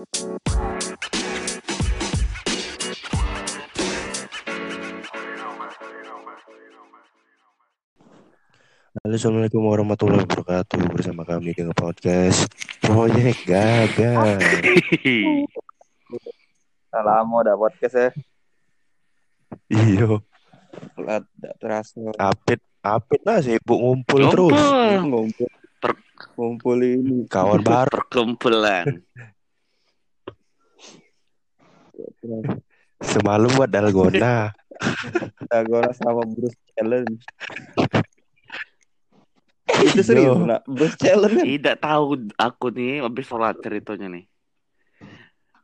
Halo, Assalamualaikum warahmatullahi wabarakatuh Bersama kami dengan podcast Proyek Gagal Lama udah podcast ya. Iyo Telat, tidak terasa. Apit Apit lah sibuk ngumpul terus Ngumpul. Ngumpul. Per- Ngumpul ini. Kawan baru Perkumpulan. Semalam buat dalgona Dagona sama Bruce Challenge. Itu serius, nak. Bruce Challenge. kan? Tidak tahu aku nih habis sholat ceritanya nih.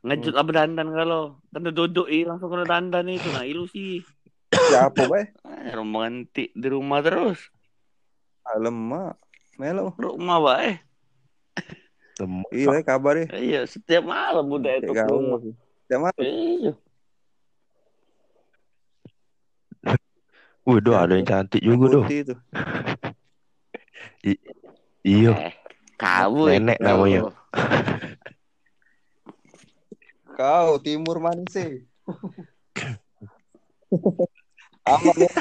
Ngejut apa dandan kalau udah duduk ih langsung kena dandan itu nah ilusi. Siapa, bay? Eh, romantik di rumah terus. Lemak. Melo. Rumah bae. Tem- Iya, bay, kabar ya. Iya, setiap malam udah itu ke Kayak rumah. Tiap malam. Iya. Wih, doh, ada yang cantik juga doh itu. Iyo Eh, kau Nenek namanya. Kau, timur manis sih. Aman ya.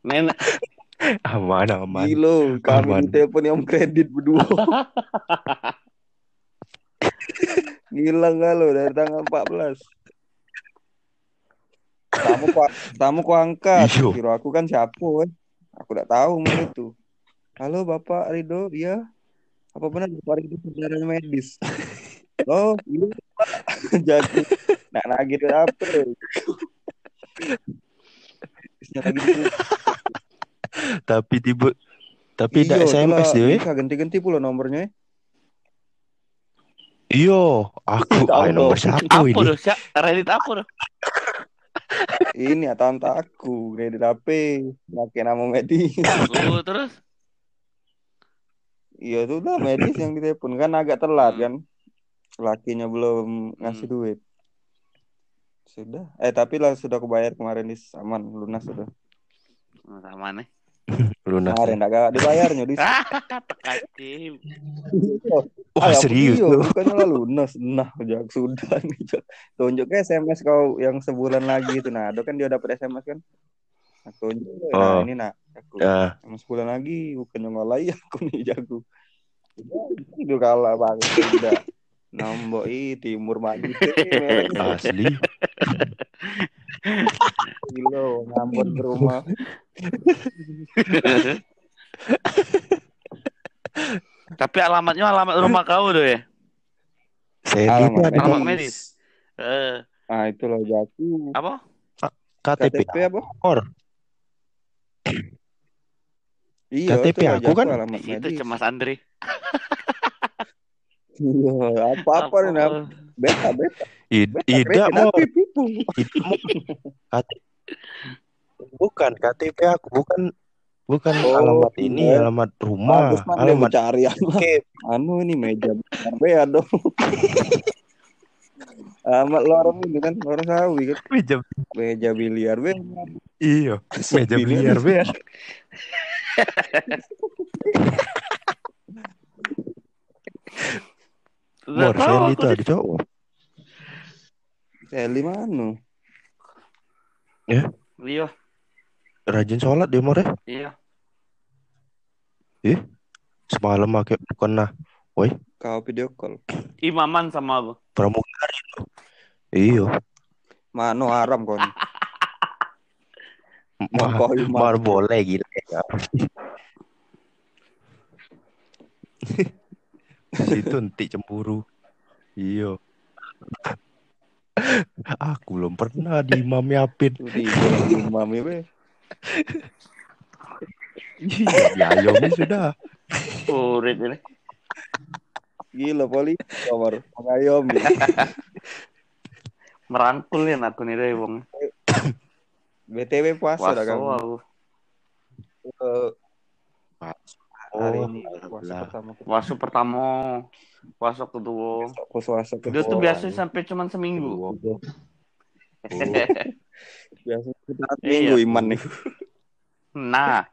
Nenek Aman aman Gilo, kami Aman. telepon yang kredit berdua. Gila nggak lo dari tanggal 14. Tamu ku tamu ku angkat. Kira aku kan siapa? eh? Aku tidak tahu mau itu. Halo Bapak Rido, iya. Apa benar Bapak Rido saudara medis? Oh, iya Pak. Jadi, nah, nah gitu apa? Terusnya lagi itu. Tapi tiba Tapi tidak SMS dia Bisa ganti-ganti pula nomornya. Eh. Iyo Aku Tahu ah, nomor siapa apa ini tuh? Siap, Reddit apa tuh? Ini ya tante aku, kredit HP, pakai nama medis. Oh, terus Iya itu udah medis yang ditelepon kan agak telat Hmm. kan. Lakinya belum ngasih Hmm. duit. Sudah. Eh tapi lah sudah kebayar kemarin di aman lunas sudah. Oh, sama nih. Lunas Kemarin agak dibayarnya di. Kacim. Wah Ah, serius Iya, tuh bukannya lah lunas. Nah, jak sudah nih. Jak. Tunjuk ke SMS kau yang sebulan lagi itu. Nah, ada kan dia dapat SMS kan. Nah, tunjuk. Nah, Oh. ini nak. Aku. Ah, Sama sebulan lagi bukannya ngalai aku nih jago. Itu kalah banget tidak. Nombok i timur maju Asli kilo ngambon ke rumah. Tapi alamatnya alamat rumah kau tuh ya? Sandy Alamat itu Alamat medis. Eh, Ah itulah jago. apa? KTP KTP apa? Or Iya, KTP aku kan Itu cemas Andri. Iya, apa-apa nih nam. Beta, beta. Id- Beta Ida kredit mau. Ida Bukan KTP aku Bukan Bukan Oh, alamat ini iya. Alamat rumah Bagus Alamat mencari anu. Oke anu ini meja bea dong. Amat lorong ini kan lorong sawi kan Meja meja biliar be. Iya Meja biliar be Nggak tahu aku itu ada cowok. Seli mana? Iya, Rajin sholat dia Mor ya iya. Semalam pakai bukan nah. Kau video call. Imaman sama aku. Pramugari Iya Mano haram kon. Mar boleh gila ya. Itu nanti cemburu. Iya. Aku belum pernah di Imam Yapin. Tuh tiga imam ya be. Iya, diayomi sudah. Urit ini. Gila poli. Kamar mengayom ya. Merangkul ya aku nih deh, Bang. BTW puasa dah Puasa kamu. aku. Eh, hari Oh, ini puasa pertama. Puasa pertama, puasa kedua. Puasa kedua. Dia tuh biasa sampai cuman seminggu. Oh, Biasa kita Iya. minggu iman nih. Nah,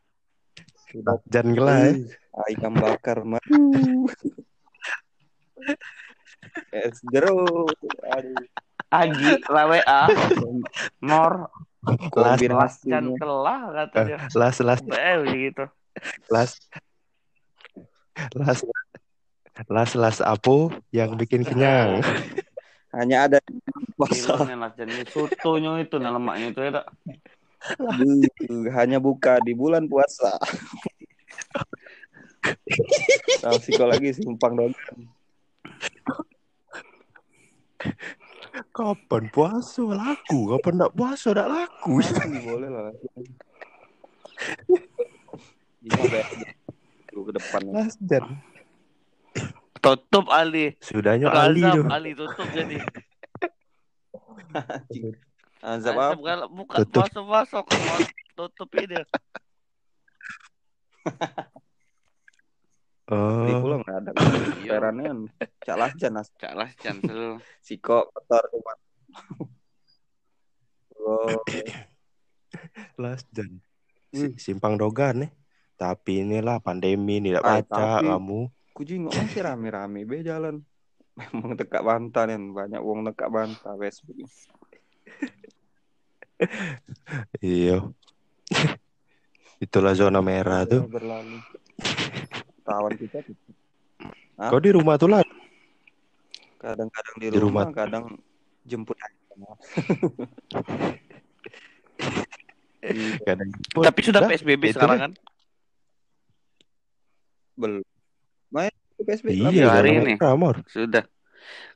Sudah Jangan gelah ya. ayam bakar mah. Es jeruk. Aduh. Agi, la WA, Nor, Las, Kombinasi. Can telah katanya. las, las, Eh, gitu. las, las, las, las apa yang bikin kenyang? Hanya ada puasa. jadi sotonya itu nah lemaknya itu ya. Dak. Aduh, hanya buka di bulan puasa. Nah, siko lagi simpang dong. Kapan puasa laku? Kapan nak puasa nak laku? boleh lah. Lu ke depan. Las dan Tutup Ali. sudahnya Ali Azab. Ali tutup jadi. Azab Azab apa? kalau buka Tutup. masuk-masuk tutup ini. Di Oh, pulau nggak ada. Iya. Perannya calah janas. Calah cancel. Siko kotor cuma. Oh, Las dan Hmm. simpang dogan nih. Tapi inilah pandemi tidak Ah, baca tapi- kamu. kucing masih rame-rame be jalan. Memang tekak bantah nih, banyak uang tekak bantah Facebook. Iya. Itulah zona merah tuh. Berlalu. Kawan kita tuh Hah? Kau di rumah tuh lah. kadang-kadang di, Di rumah, rumah. kadang jemput Iya, Kadang Tapi sudah Dah, PSBB sekarang kan? Belum. Main PSBB Iya, Iya, hari zona ini. merah, Mor. Sudah.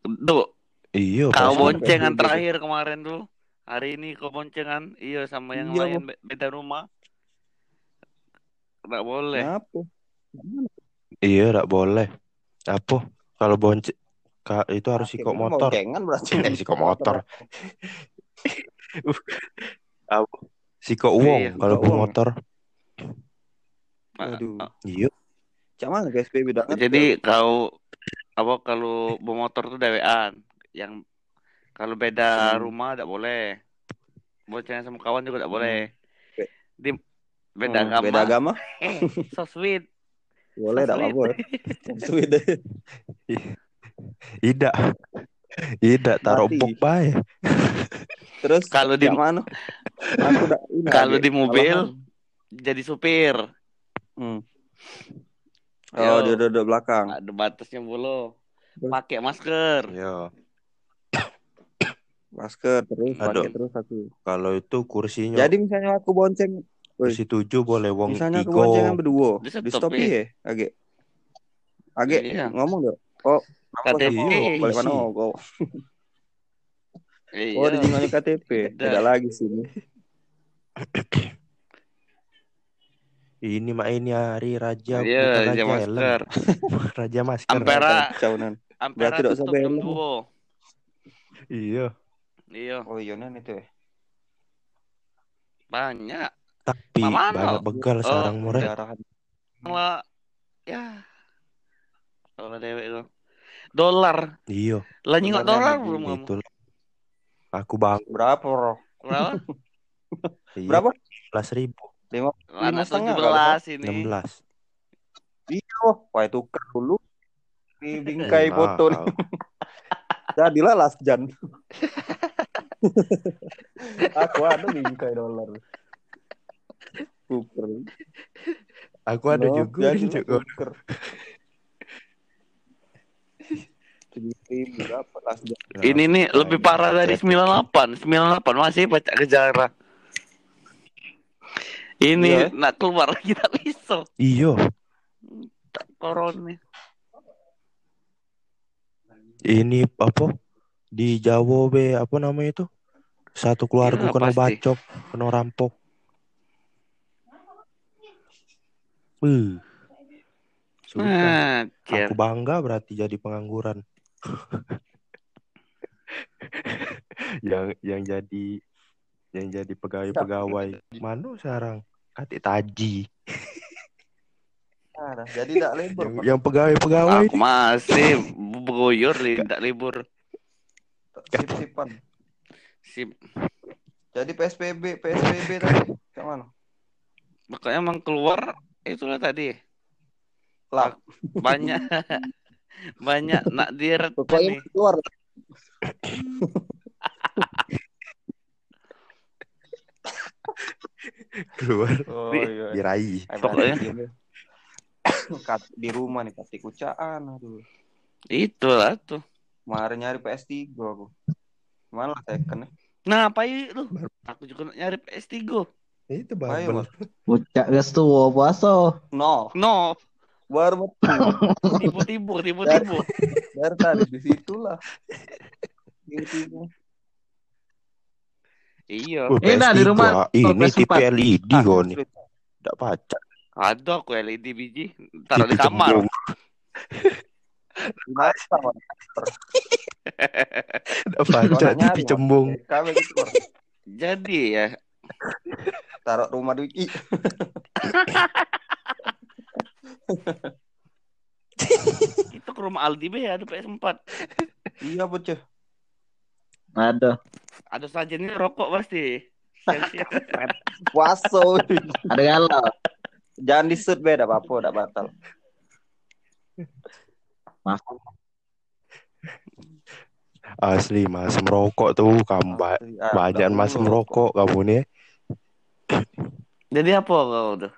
Tuh, Iya, kau boncengan PSBB. terakhir kemarin tuh. Hari ini kau boncengan, iya sama yang Iya, lain be- beda rumah. Nggak boleh. Kenapa? Iya, tidak boleh. Apa? Kalau bonceng Ka- itu harus sikok motor. Boncengan berarti. Eh, sikok motor. Apa? Sikok uang Iya, kalau motor. Aduh. Iya. Cuman PSBB banget. Jadi kau apa kalau bawa motor tuh dewean. Yang kalau beda Hmm. rumah tidak boleh. Boncengan sama kawan juga tidak boleh. Be- Di beda Hmm, agama. Beda agama? Eh, so sweet. Boleh, So enggak sweet. apa-apa. Sweet deh. Ida. Ida taruh bok bae. Terus Kalau di- mana? Aku Kalau di mobil. Jadi supir. Hmm. Yo. Oh, di duduk belakang. Ada batasnya mulu. Terus? Pakai masker. Iya. Masker terus Aduh. pakai terus aku. Kalau itu kursinya Jadi misalnya aku bonceng, kursi tujuh boleh wong misalnya aku tiga. boncengan berdua, Di stop, di stop iya. ya, Age. Age Iya. ngomong dong. Oh, aku KTP. sama balik mana oh, kau. Iya. Oh, di KTP. Beda lagi sini. Ini mak ini hari raja Iya, raja raja masker. raja masker. Ampera, Kacau nan. Ampera tidak. 2. Iya. Iya, Oh iya itu ya. banyak. Tapi Mamano. banyak begal Oh, sarang. Jarahan. Lah, ya. Kalau dewek itu. Dolar. Iya. Lah nyingok Dolar lagi. belum kamu? Itu. Aku bang. Berapa, Bro? Berapa? Iya, Berapa? Belas ribu. Lima. Ada setengah, 17 ini. Enam belas. Iya, wah itu kan dulu. Di bingkai foto nih. kau. Jadilah last jan. aku ada bingkai dolar. Super. Aku ada No, juga. jan? Ini nih lebih parah dari 98. 98 masih baca kejarah. Ini Iya. nak keluar kita bisa. Iya. Corona. Ini apa? Di Jawa be apa namanya itu? Satu keluarga Iya, kena pasti. bacok, kena rampok. Uh. Sudah. Nah. Aku bangga berarti jadi pengangguran. yang yang jadi yang jadi pegawai-pegawai mana sekarang? Katik taji. Nah, jadi tidak libur. Yang, yang pegawai-pegawai Aku masih bergoyor tidak libur. Sip-sipan. Sip. Jadi PSBB, PSBB tadi. Kayak mana? Makanya emang keluar itulah tadi Lah, banyak Banyak nak diret Pokoknya keluar. Keluar Oh iya. diraih. Pokoknya. di rumah nih kati kucaan aduh. Itulah tuh. Kemarin nyari PS3 aku. Mana second Nah, apa itu? Aku juga nyari PS3. Itu Ayo, bubble. Mas. Pucak gas tuh puasa. No, No, baru tipu-tipu, tipu-tipu. Dari tadi di situlah. Iya. Oh, Eh, nah, di PS3. rumah Ini PS4. tipe LED Ah, kau nih. Tidak baca. Ada aku LED biji. Taruh di kamar. Pak? Tidak baca. Tipe cembung. Kami gitu. Jadi ya, Taruh rumah Wiki. itu ke rumah Aldi be ada PS4. Iya, bocah. Ada. Ada sajennya rokok pasti. Waso. Ada galau. Jangan disut beda apa-apa, udah batal. Masuk. Asli mas merokok tuh kamu ba- Asli, ah, banyak udah mas merokok kamu nih. Jadi apa kau udah?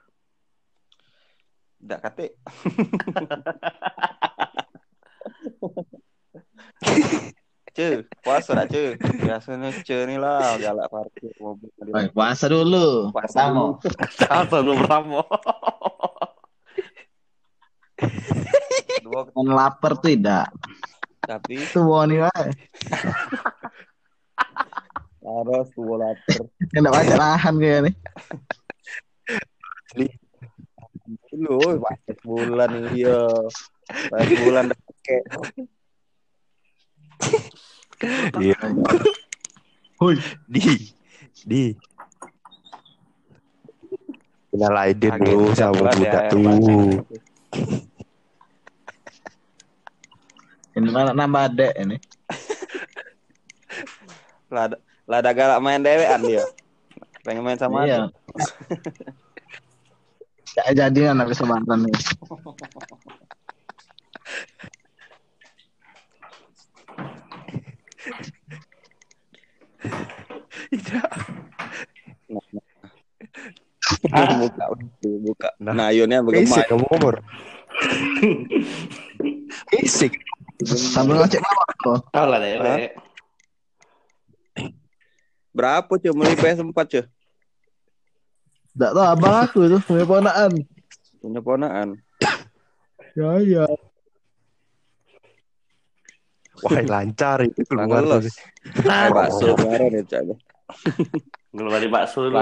Tidak kate. Ce, puasa dah ce. Biasanya ce ni lah galak parkir mobil. Puasa dulu. Puasa Pertama. Apa lu Bramo? Dua Kan lapar tuh tidak. tapi Itu wae. harus dua lapar. Enggak banyak nahan kayak nih. Lu, pas bulan iya. Pas bulan dah pakai. Iya. Hui. Di. Di. Kenal Aiden dulu sama ya, budak yang tuh. Ini mana nambah adek ini. Lada, lada galak main dewean dia. Pengen main sama Iya. jadi anak kesempatan nih. buka, buka. Nah. Nah, Basic bagaimana? kamu umur. Basic. Sambil ngecek bawah kok. Kalah deh. Hah? Be. Berapa cuy beli PS4 cuy? Gak tau abang aku itu punya ponaan. Punya ponaan. Ya ya. Wah lancar itu Nggak keluar. Kayak bakso ya cuy. Keluar dari bakso lu.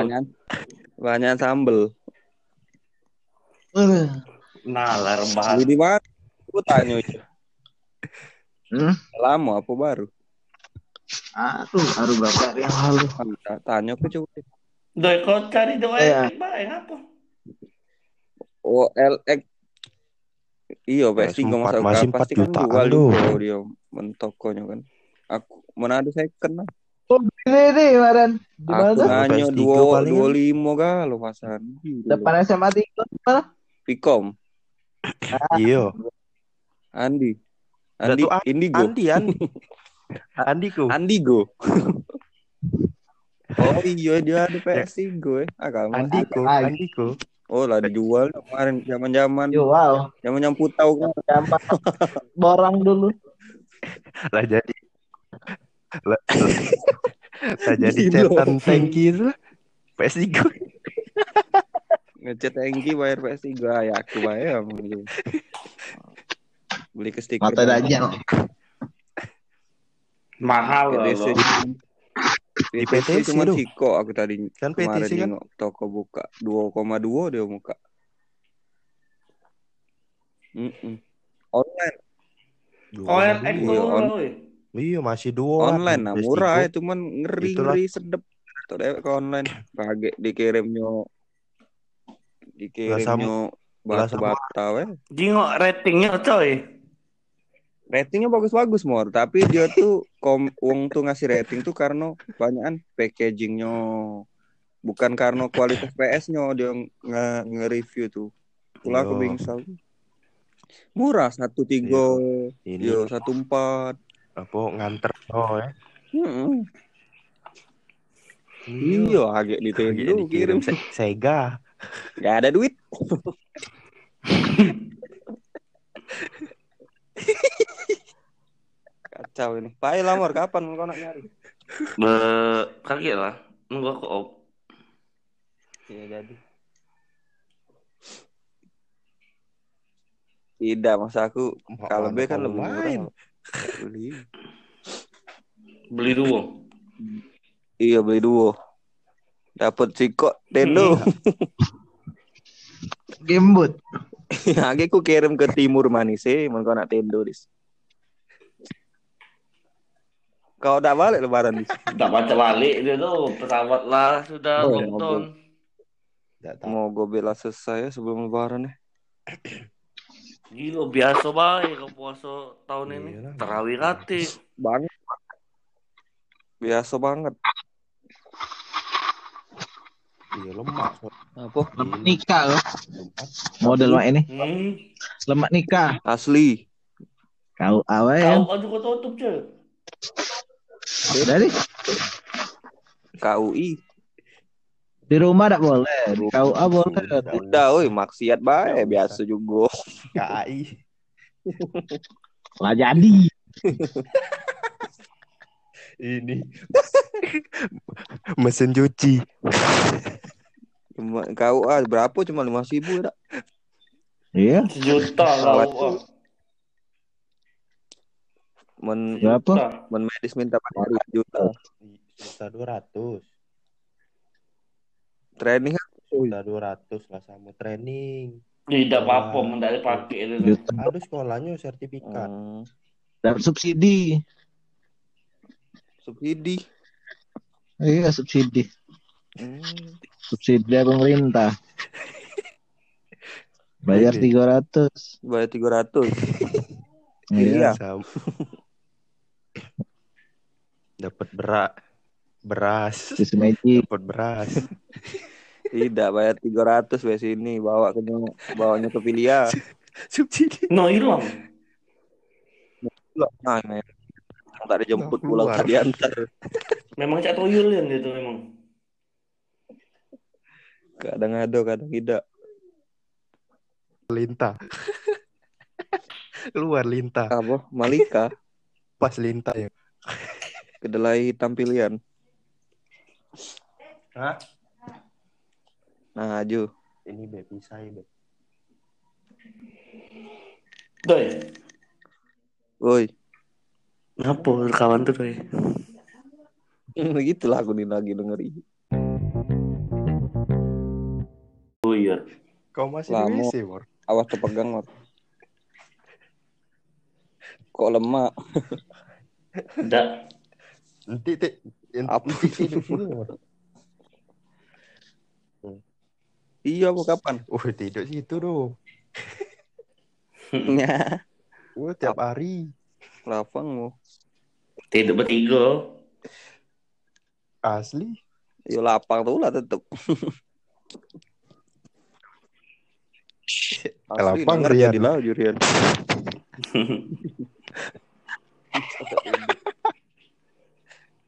Banyak sambel. Uh. Nah, lah rebahan. Beli di mana? Aku tanya cuy. Hmm? Lama apa baru? Aduh, aduh berapa hari yang lalu. Ah, Tanya aku coba. Doi kau cari doi baik apa? OLX Iya, PS3 PS4 masa masih pasti 4 kan jual tuh. juga dia mentokonya kan. Aku mana ada second lah. Ini kemarin. Di mana tuh? PS3 dua dua lima galau pasan. Depan SMA 3. Pikom, Iya. Andi, Udah Andi, ah, Indigo, Andi Andi. Andiku. Andigo. oh iya dia ada PS3 gue. Ah kamu. Andiko, Ay. Andiko. Oh lah dijual kemarin zaman-zaman Yo, wow. zaman-zaman putau kan. Gampang. Borang dulu. Lah jadi lah, lah jadi cetan tanki itu PS3. Ngecat Engki bayar PS3 ya aku bayar gitu. Beli ke stiker. Mata dajal. Mahal loh. Di PTC cuma. Ciko aku tadi Kan kemarin PTC kan nengok toko buka 2,2 dia muka. Mm-mm. Online, OLX Iya, tuh. on- woi. Iya masih dua. online nah PS3. murah ya, cuman ngeri Itulah. ngeri sedep. Tuh dewek ke online, kaget dikirimnya dikirimnya sama- bata-bata weh. Jingok ratingnya coy. Ratingnya bagus-bagus mor, tapi dia tuh kom wong tuh ngasih rating tuh karena banyakan packagingnya, bukan karena kualitas PS-nya dia nge- nge-review tuh. Pula aku Iya. bingsal. Murah satu tiga, Ini yo satu empat. Apa nganter oh ya. Hmm. Iya, agak dikirim kirim. Se- Sega. Gak ada duit. Kacau ini. Pai lamor kapan kau nak nyari? Be, kaget lah. Nunggu aku op. Iya jadi. Tidak, masa aku kalau B kan lebih murah. Beli. Beli dua. Iya beli dua. Dapat Ciko Tendo. Gamebot. Lagi aku kirim ke timur manis eh, mau kau nak Tendo dis. Kau udah balik lebaran dis. Tak baca balik dia tuh. Pesawat lah sudah Oh, lockdown. Tahu. Mau gue bela selesai ya sebelum lebaran ya. Gila biasa baik kalau puasa tahun ini. Iyalah. Terawih kate. Banget. Biasa banget. Iya lemak. Apa? Lemak nikah loh. Lemak. Model mak ini. Hmm. Lemak nikah. Asli. Kau awal ya. Kau kan juga tutup je. Dari KUI. Di rumah tak boleh. Di KUA boleh. Udah, oi maksiat baik biasa juga. KAI. Lah jadi. Ini. Mesin cuci. Cuma KUA berapa cuma lima ribu ya. Iya. Sejuta Salah. kau. Men, Berapa? men medis minta empat juta. Juta dua ratus. Training kan dua ratus lah sama training. Tidak apa-apa, mendak dipakai itu. Ada sekolahnya sertifikat. hmm, Dapat subsidi. subsidi. Iya subsidi. Hmm. Subsidi dari pemerintah. Bayar Oke. 300. Bayar tiga ratus. Iya. Iya. Dapat beras. Beras. Dapat beras. Tidak bayar tiga ratus bayar sini bawa ke bawanya ke Filia. Subsidi. No hilang. Nah, men. Yang tak dijemput Nggak pulang keluar. tak diantar. Memang cak tuyul kan itu memang. Kadang ada, kadang tidak. Lintah. Keluar lintah. Apa? Malika Pas lintah ya. kedelai tampilian. Hah? Nah, Aju. Ini beb pisah ya beb. Doi. Woi, Kenapa kawan tuh doi? gitulah aku nih lagi dengeri. Oh iya. Kau masih Lama. di WC, Mor? Awas terpegang, Mor. Kok lemak? Tidak. Nanti te, Apa? nanti tidur sini, Mor. Iya, apa kapan? Oh, tidur situ dong. Ya, Oh, tiap hari. lapang mau. Tidak bertiga. Asli. Ya lapang tuh lah tetep. Lapang, Rian. jadi lah, Jurian.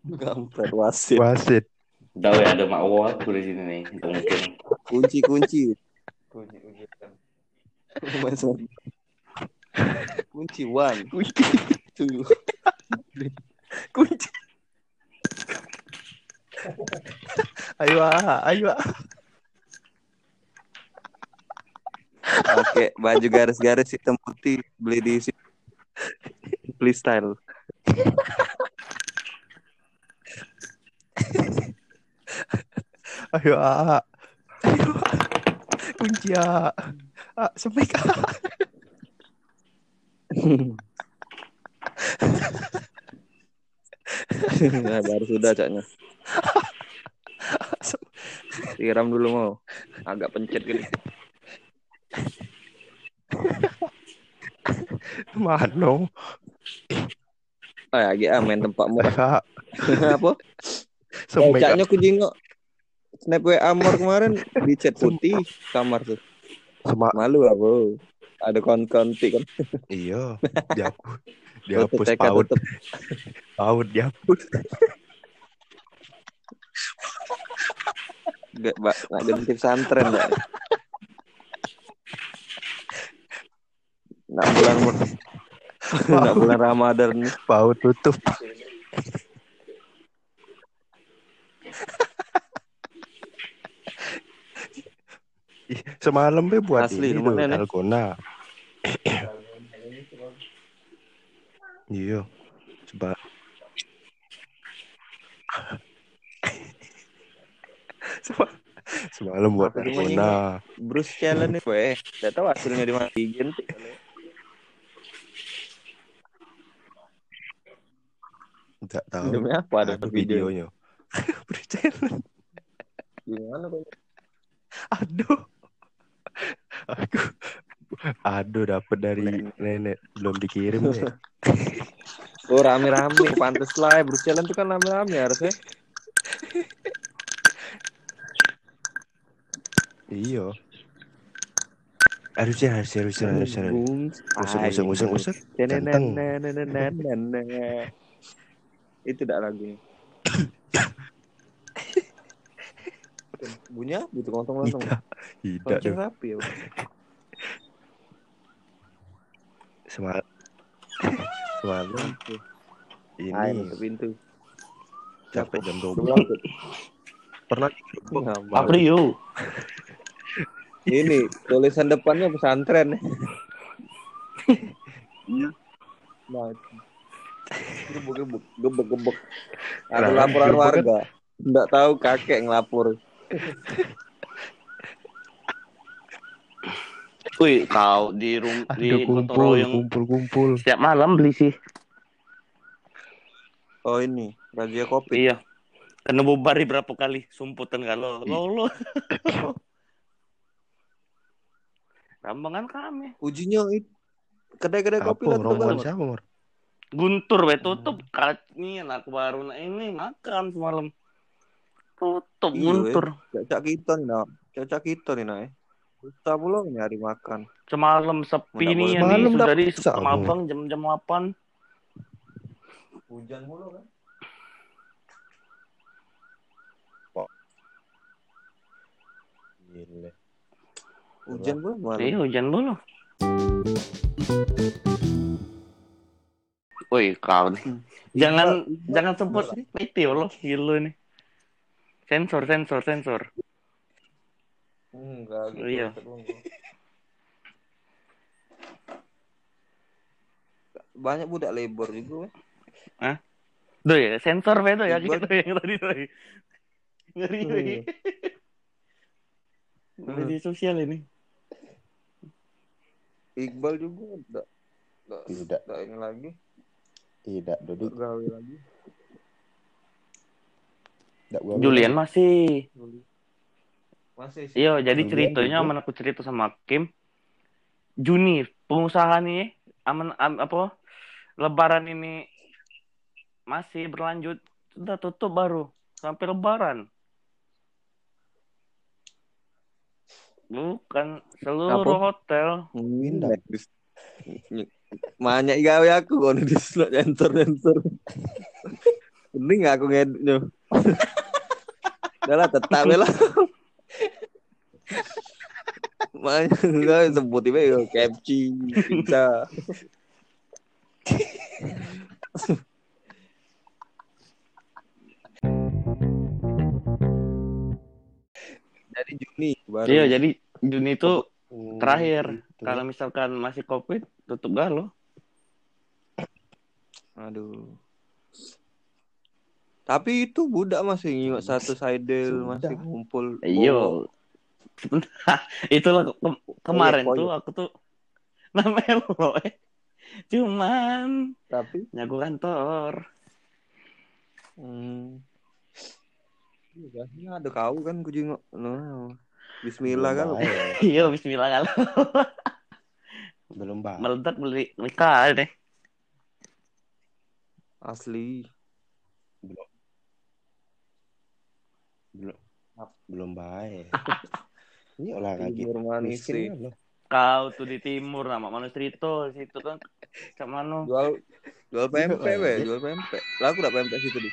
Gampret wasit. Wasit. Tahu ya ada mak aku di sini nih. Mungkin. Kunci kunci. kunci one, Kunci. two. Kunci. ayo, ah, ayo. ah. Oke, baju garis-garis hitam putih beli di sini. Please style. Ayo, ah. Kunci, ah. Ah, sampai ah. nah, baru sudah caknya. Siram dulu mau. Agak pencet gini. Mano. Ah, lagi ah main tempat murah. Ah, Apa? sampai Caknya aku jingok. Snap WA Mor kemarin di chat putih kamar tuh. Sema Malu apa? ada konti kan. Iya, dihapus. Dihapus paut, paut dihapus. Gak, Mbak, nggak jadi pesantren, Mbak. Nggak bulan nggak bulan Ramadan. Paut tutup. Semalam be buat Asli, ini tuh dalgona. Iya. Coba. Coba. Semalam buat dalgona. Bruce challenge gue. tidak tahu hasilnya di mana Gente. tidak tahu. Demi apa ada videonya? Bruce challenge. Gimana kok? Aduh aku aduh dapat dari nenek, belum dikirim ya. oh rame-rame. Pantes lah ya, Bruce Allen tuh kan rame-rame ya harusnya. Iyo harusnya harusnya harusnya harusnya ya, usung usung usung usung ganteng. Itu tidak lagunya. Bunyinya butuh kosong langsung. Tidak dong. rapi ya. Semal semalam gitu. ini Ayo, pintu. Capek jam dua belas. Pernah apri yuk? Ini tulisan depannya pesantren. Iya. nah, gebuk gebuk gebuk gebuk. Ada nah, laporan kan? warga. nggak tahu kakek ngelapor. Wih, kau di rum di Aduh gotong kumpul royong kumpul kumpul. setiap malam beli sih. Oh ini razia kopi. Iya. Karena bubari berapa kali sumputan kalau lo lo. Rambangan kami. Ujinya itu kedai-kedai kopi lah tuh rombongan siapa, Mor? Guntur we tutup nih anak baru nah ini makan semalam. Tutup Iya, guntur. Cacak kita nih. Cacak kita nih, nak. Kita belum nyari makan. Semalam sepi nih ya nih sama. abang jam-jam 8. Hujan mulu kan? Gile. Hujan belum malam. Iya hujan dulu. Woi kau nih. Jangan jangan sebut PT lo gila nih. Sensor sensor sensor. Enggak gitu. Iya. Banyak budak labor juga. weh. Duh ya sensor be tuh ya gitu yang tadi tuh. Ngeri Hmm. Media sosial ini. Iqbal juga enggak Tidak. enggak ini lagi. Tidak, Dodi. Enggak gawe lagi. Tidak gua. Julian masih. Masih sih. Iya, jadi Julian ceritanya juga. aman aku cerita sama Kim. Juni, pengusaha nih, aman am- apa? Lebaran ini masih berlanjut, sudah tutup baru sampai Lebaran. Bukan seluruh hotel. Pindah. Banyak gawe aku kok di slot sensor sensor. Mending aku ngednya. Udah lah tetap lah. Makanya enggak sebut tiba ya capci pizza. Jadi Juni baru. Iya, jadi Juni itu Hmm, terakhir. gitu. Kalau misalkan masih Covid, tutup galo. Aduh. Tapi itu budak masih nyimak satu sidel masih kumpul. Iyo. Itulah ke- kemarin Poyek, tuh aku tuh namanya lo eh. Cuman Tapi nyagu kantor. hmm, Iya, ada kau kan ku jenguk. No. Bismillah kan. Belum. Iya, bismillah kalau Belum baik. meledak beli nikah deh. Asli. Belum belum baik. Ini olahraga Timur manis miskin sih. lo. kau tuh di timur nama Manustrito situ kan Cak Mano Jual jual PMP Iya, we, iya. jual PMP. Lah aku udah PMP situ di.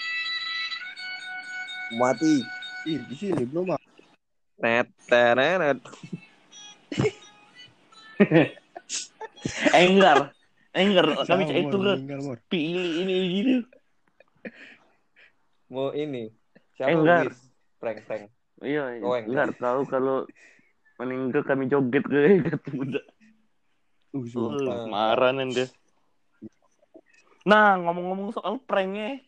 Mati. Ih, di sini belum ah. Net teret. Enggar Enggar kami Sama, itu kan pilih ini gitu Mau ini. Siapa Enggar. Prank prank. iya Oh, Enggar. Enggar tahu kalau meninggal kami joget ke kata muda Uh, Uh, marah dia. Nah, ngomong-ngomong soal pranknya,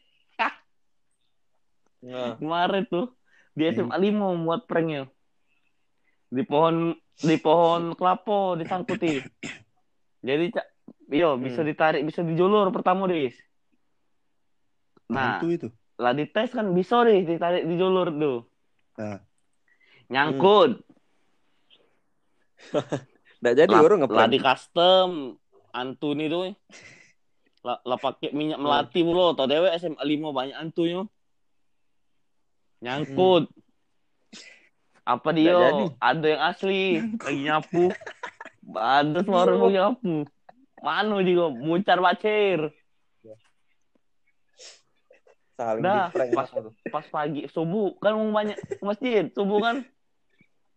Nah, kemarin tuh di SMA 5 muat pranknya. Di pohon di pohon kelapa disangkuti. Jadi cak, yo bisa ditarik, bisa dijulur pertama deh. Nah, Itu itu. lah dites kan bisa deh ditarik dijulur tuh. Nah. Nyangkut, Nggak jadi orang lah ngeprank. di custom Antuni tuh. Lah, lah pakai minyak melati mulu, tau dewe SMA 5 banyak antunya. Nyangkut. Apa Nggak dia? Ada yang asli lagi nyapu. Ada suara mau nyapu. Mana juga muncar bacir. Saling prank pas-. Pas pagi subuh kan mau banyak ke masjid subuh kan.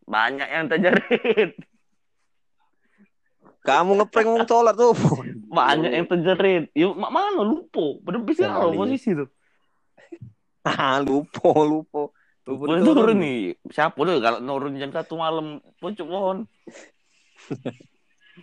Banyak yang terjerit. Kamu ngeprank mau sholat tuh. Banyak yang terjerit. Yuk, mak mana lupa. Bener bisa Sekali. posisi tuh. Ah, lupo, lupo. Lupo diturun. turun nih. Siapa tuh kalau nurun jam satu malam pucuk pohon.